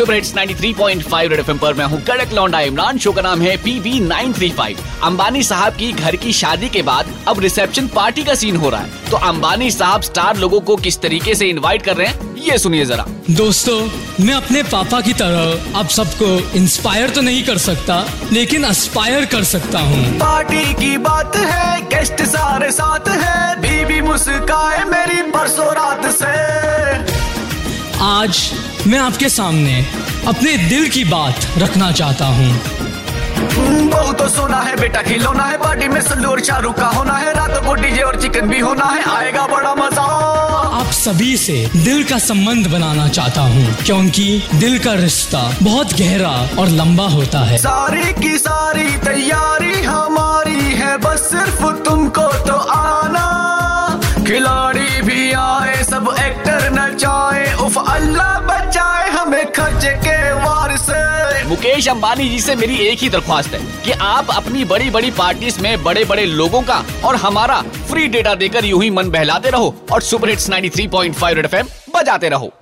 Super hits 93.5 red FM पर मैं हूँ कड़क लौंडा इमरान। शो का नाम है पीबी 935 अंबानी साहब की घर की शादी के बाद अब रिसेप्शन पार्टी का सीन हो रहा है। तो अंबानी साहब स्टार लोगों को किस तरीके से इनवाइट कर रहे हैं ये सुनिए जरा। दोस्तों मैं अपने पापा की तरह आप सबको इंस्पायर तो नहीं कर सकता लेकिन अस्पायर कर सकता हूँ। पार्टी की बात है गेस्ट सारे साथ है। बीबी मुस्काए मेरी परसों रात से। आज मैं आपके सामने अपने दिल की बात रखना चाहता हूँ। बहु तो सोना है बेटा खिलौना है पार्टी में सल्लू और शाहरुख का होना है रातों को डीजे और चिकन भी होना है आएगा बड़ा मज़ा। आप सभी से दिल का संबंध बनाना चाहता हूँ क्योंकि दिल का रिश्ता बहुत गहरा और लंबा होता है। सारी की सारी तैयारी हमारी है बस सिर्फ़ तुमको तो आना। खिलाड़ी भी आए सब एक्टर उफ अल्लाह बचाए खर्च के मुकेश अंबानी जी से मेरी एक ही दरख्वास्त है कि आप अपनी बड़ी बड़ी पार्टीज़ में बड़े बड़े लोगों का और हमारा फ्री डेटा देकर यूँ ही मन बहलाते रहो और सुपर हिट्स 93.5 रेड एफएम बजाते रहो।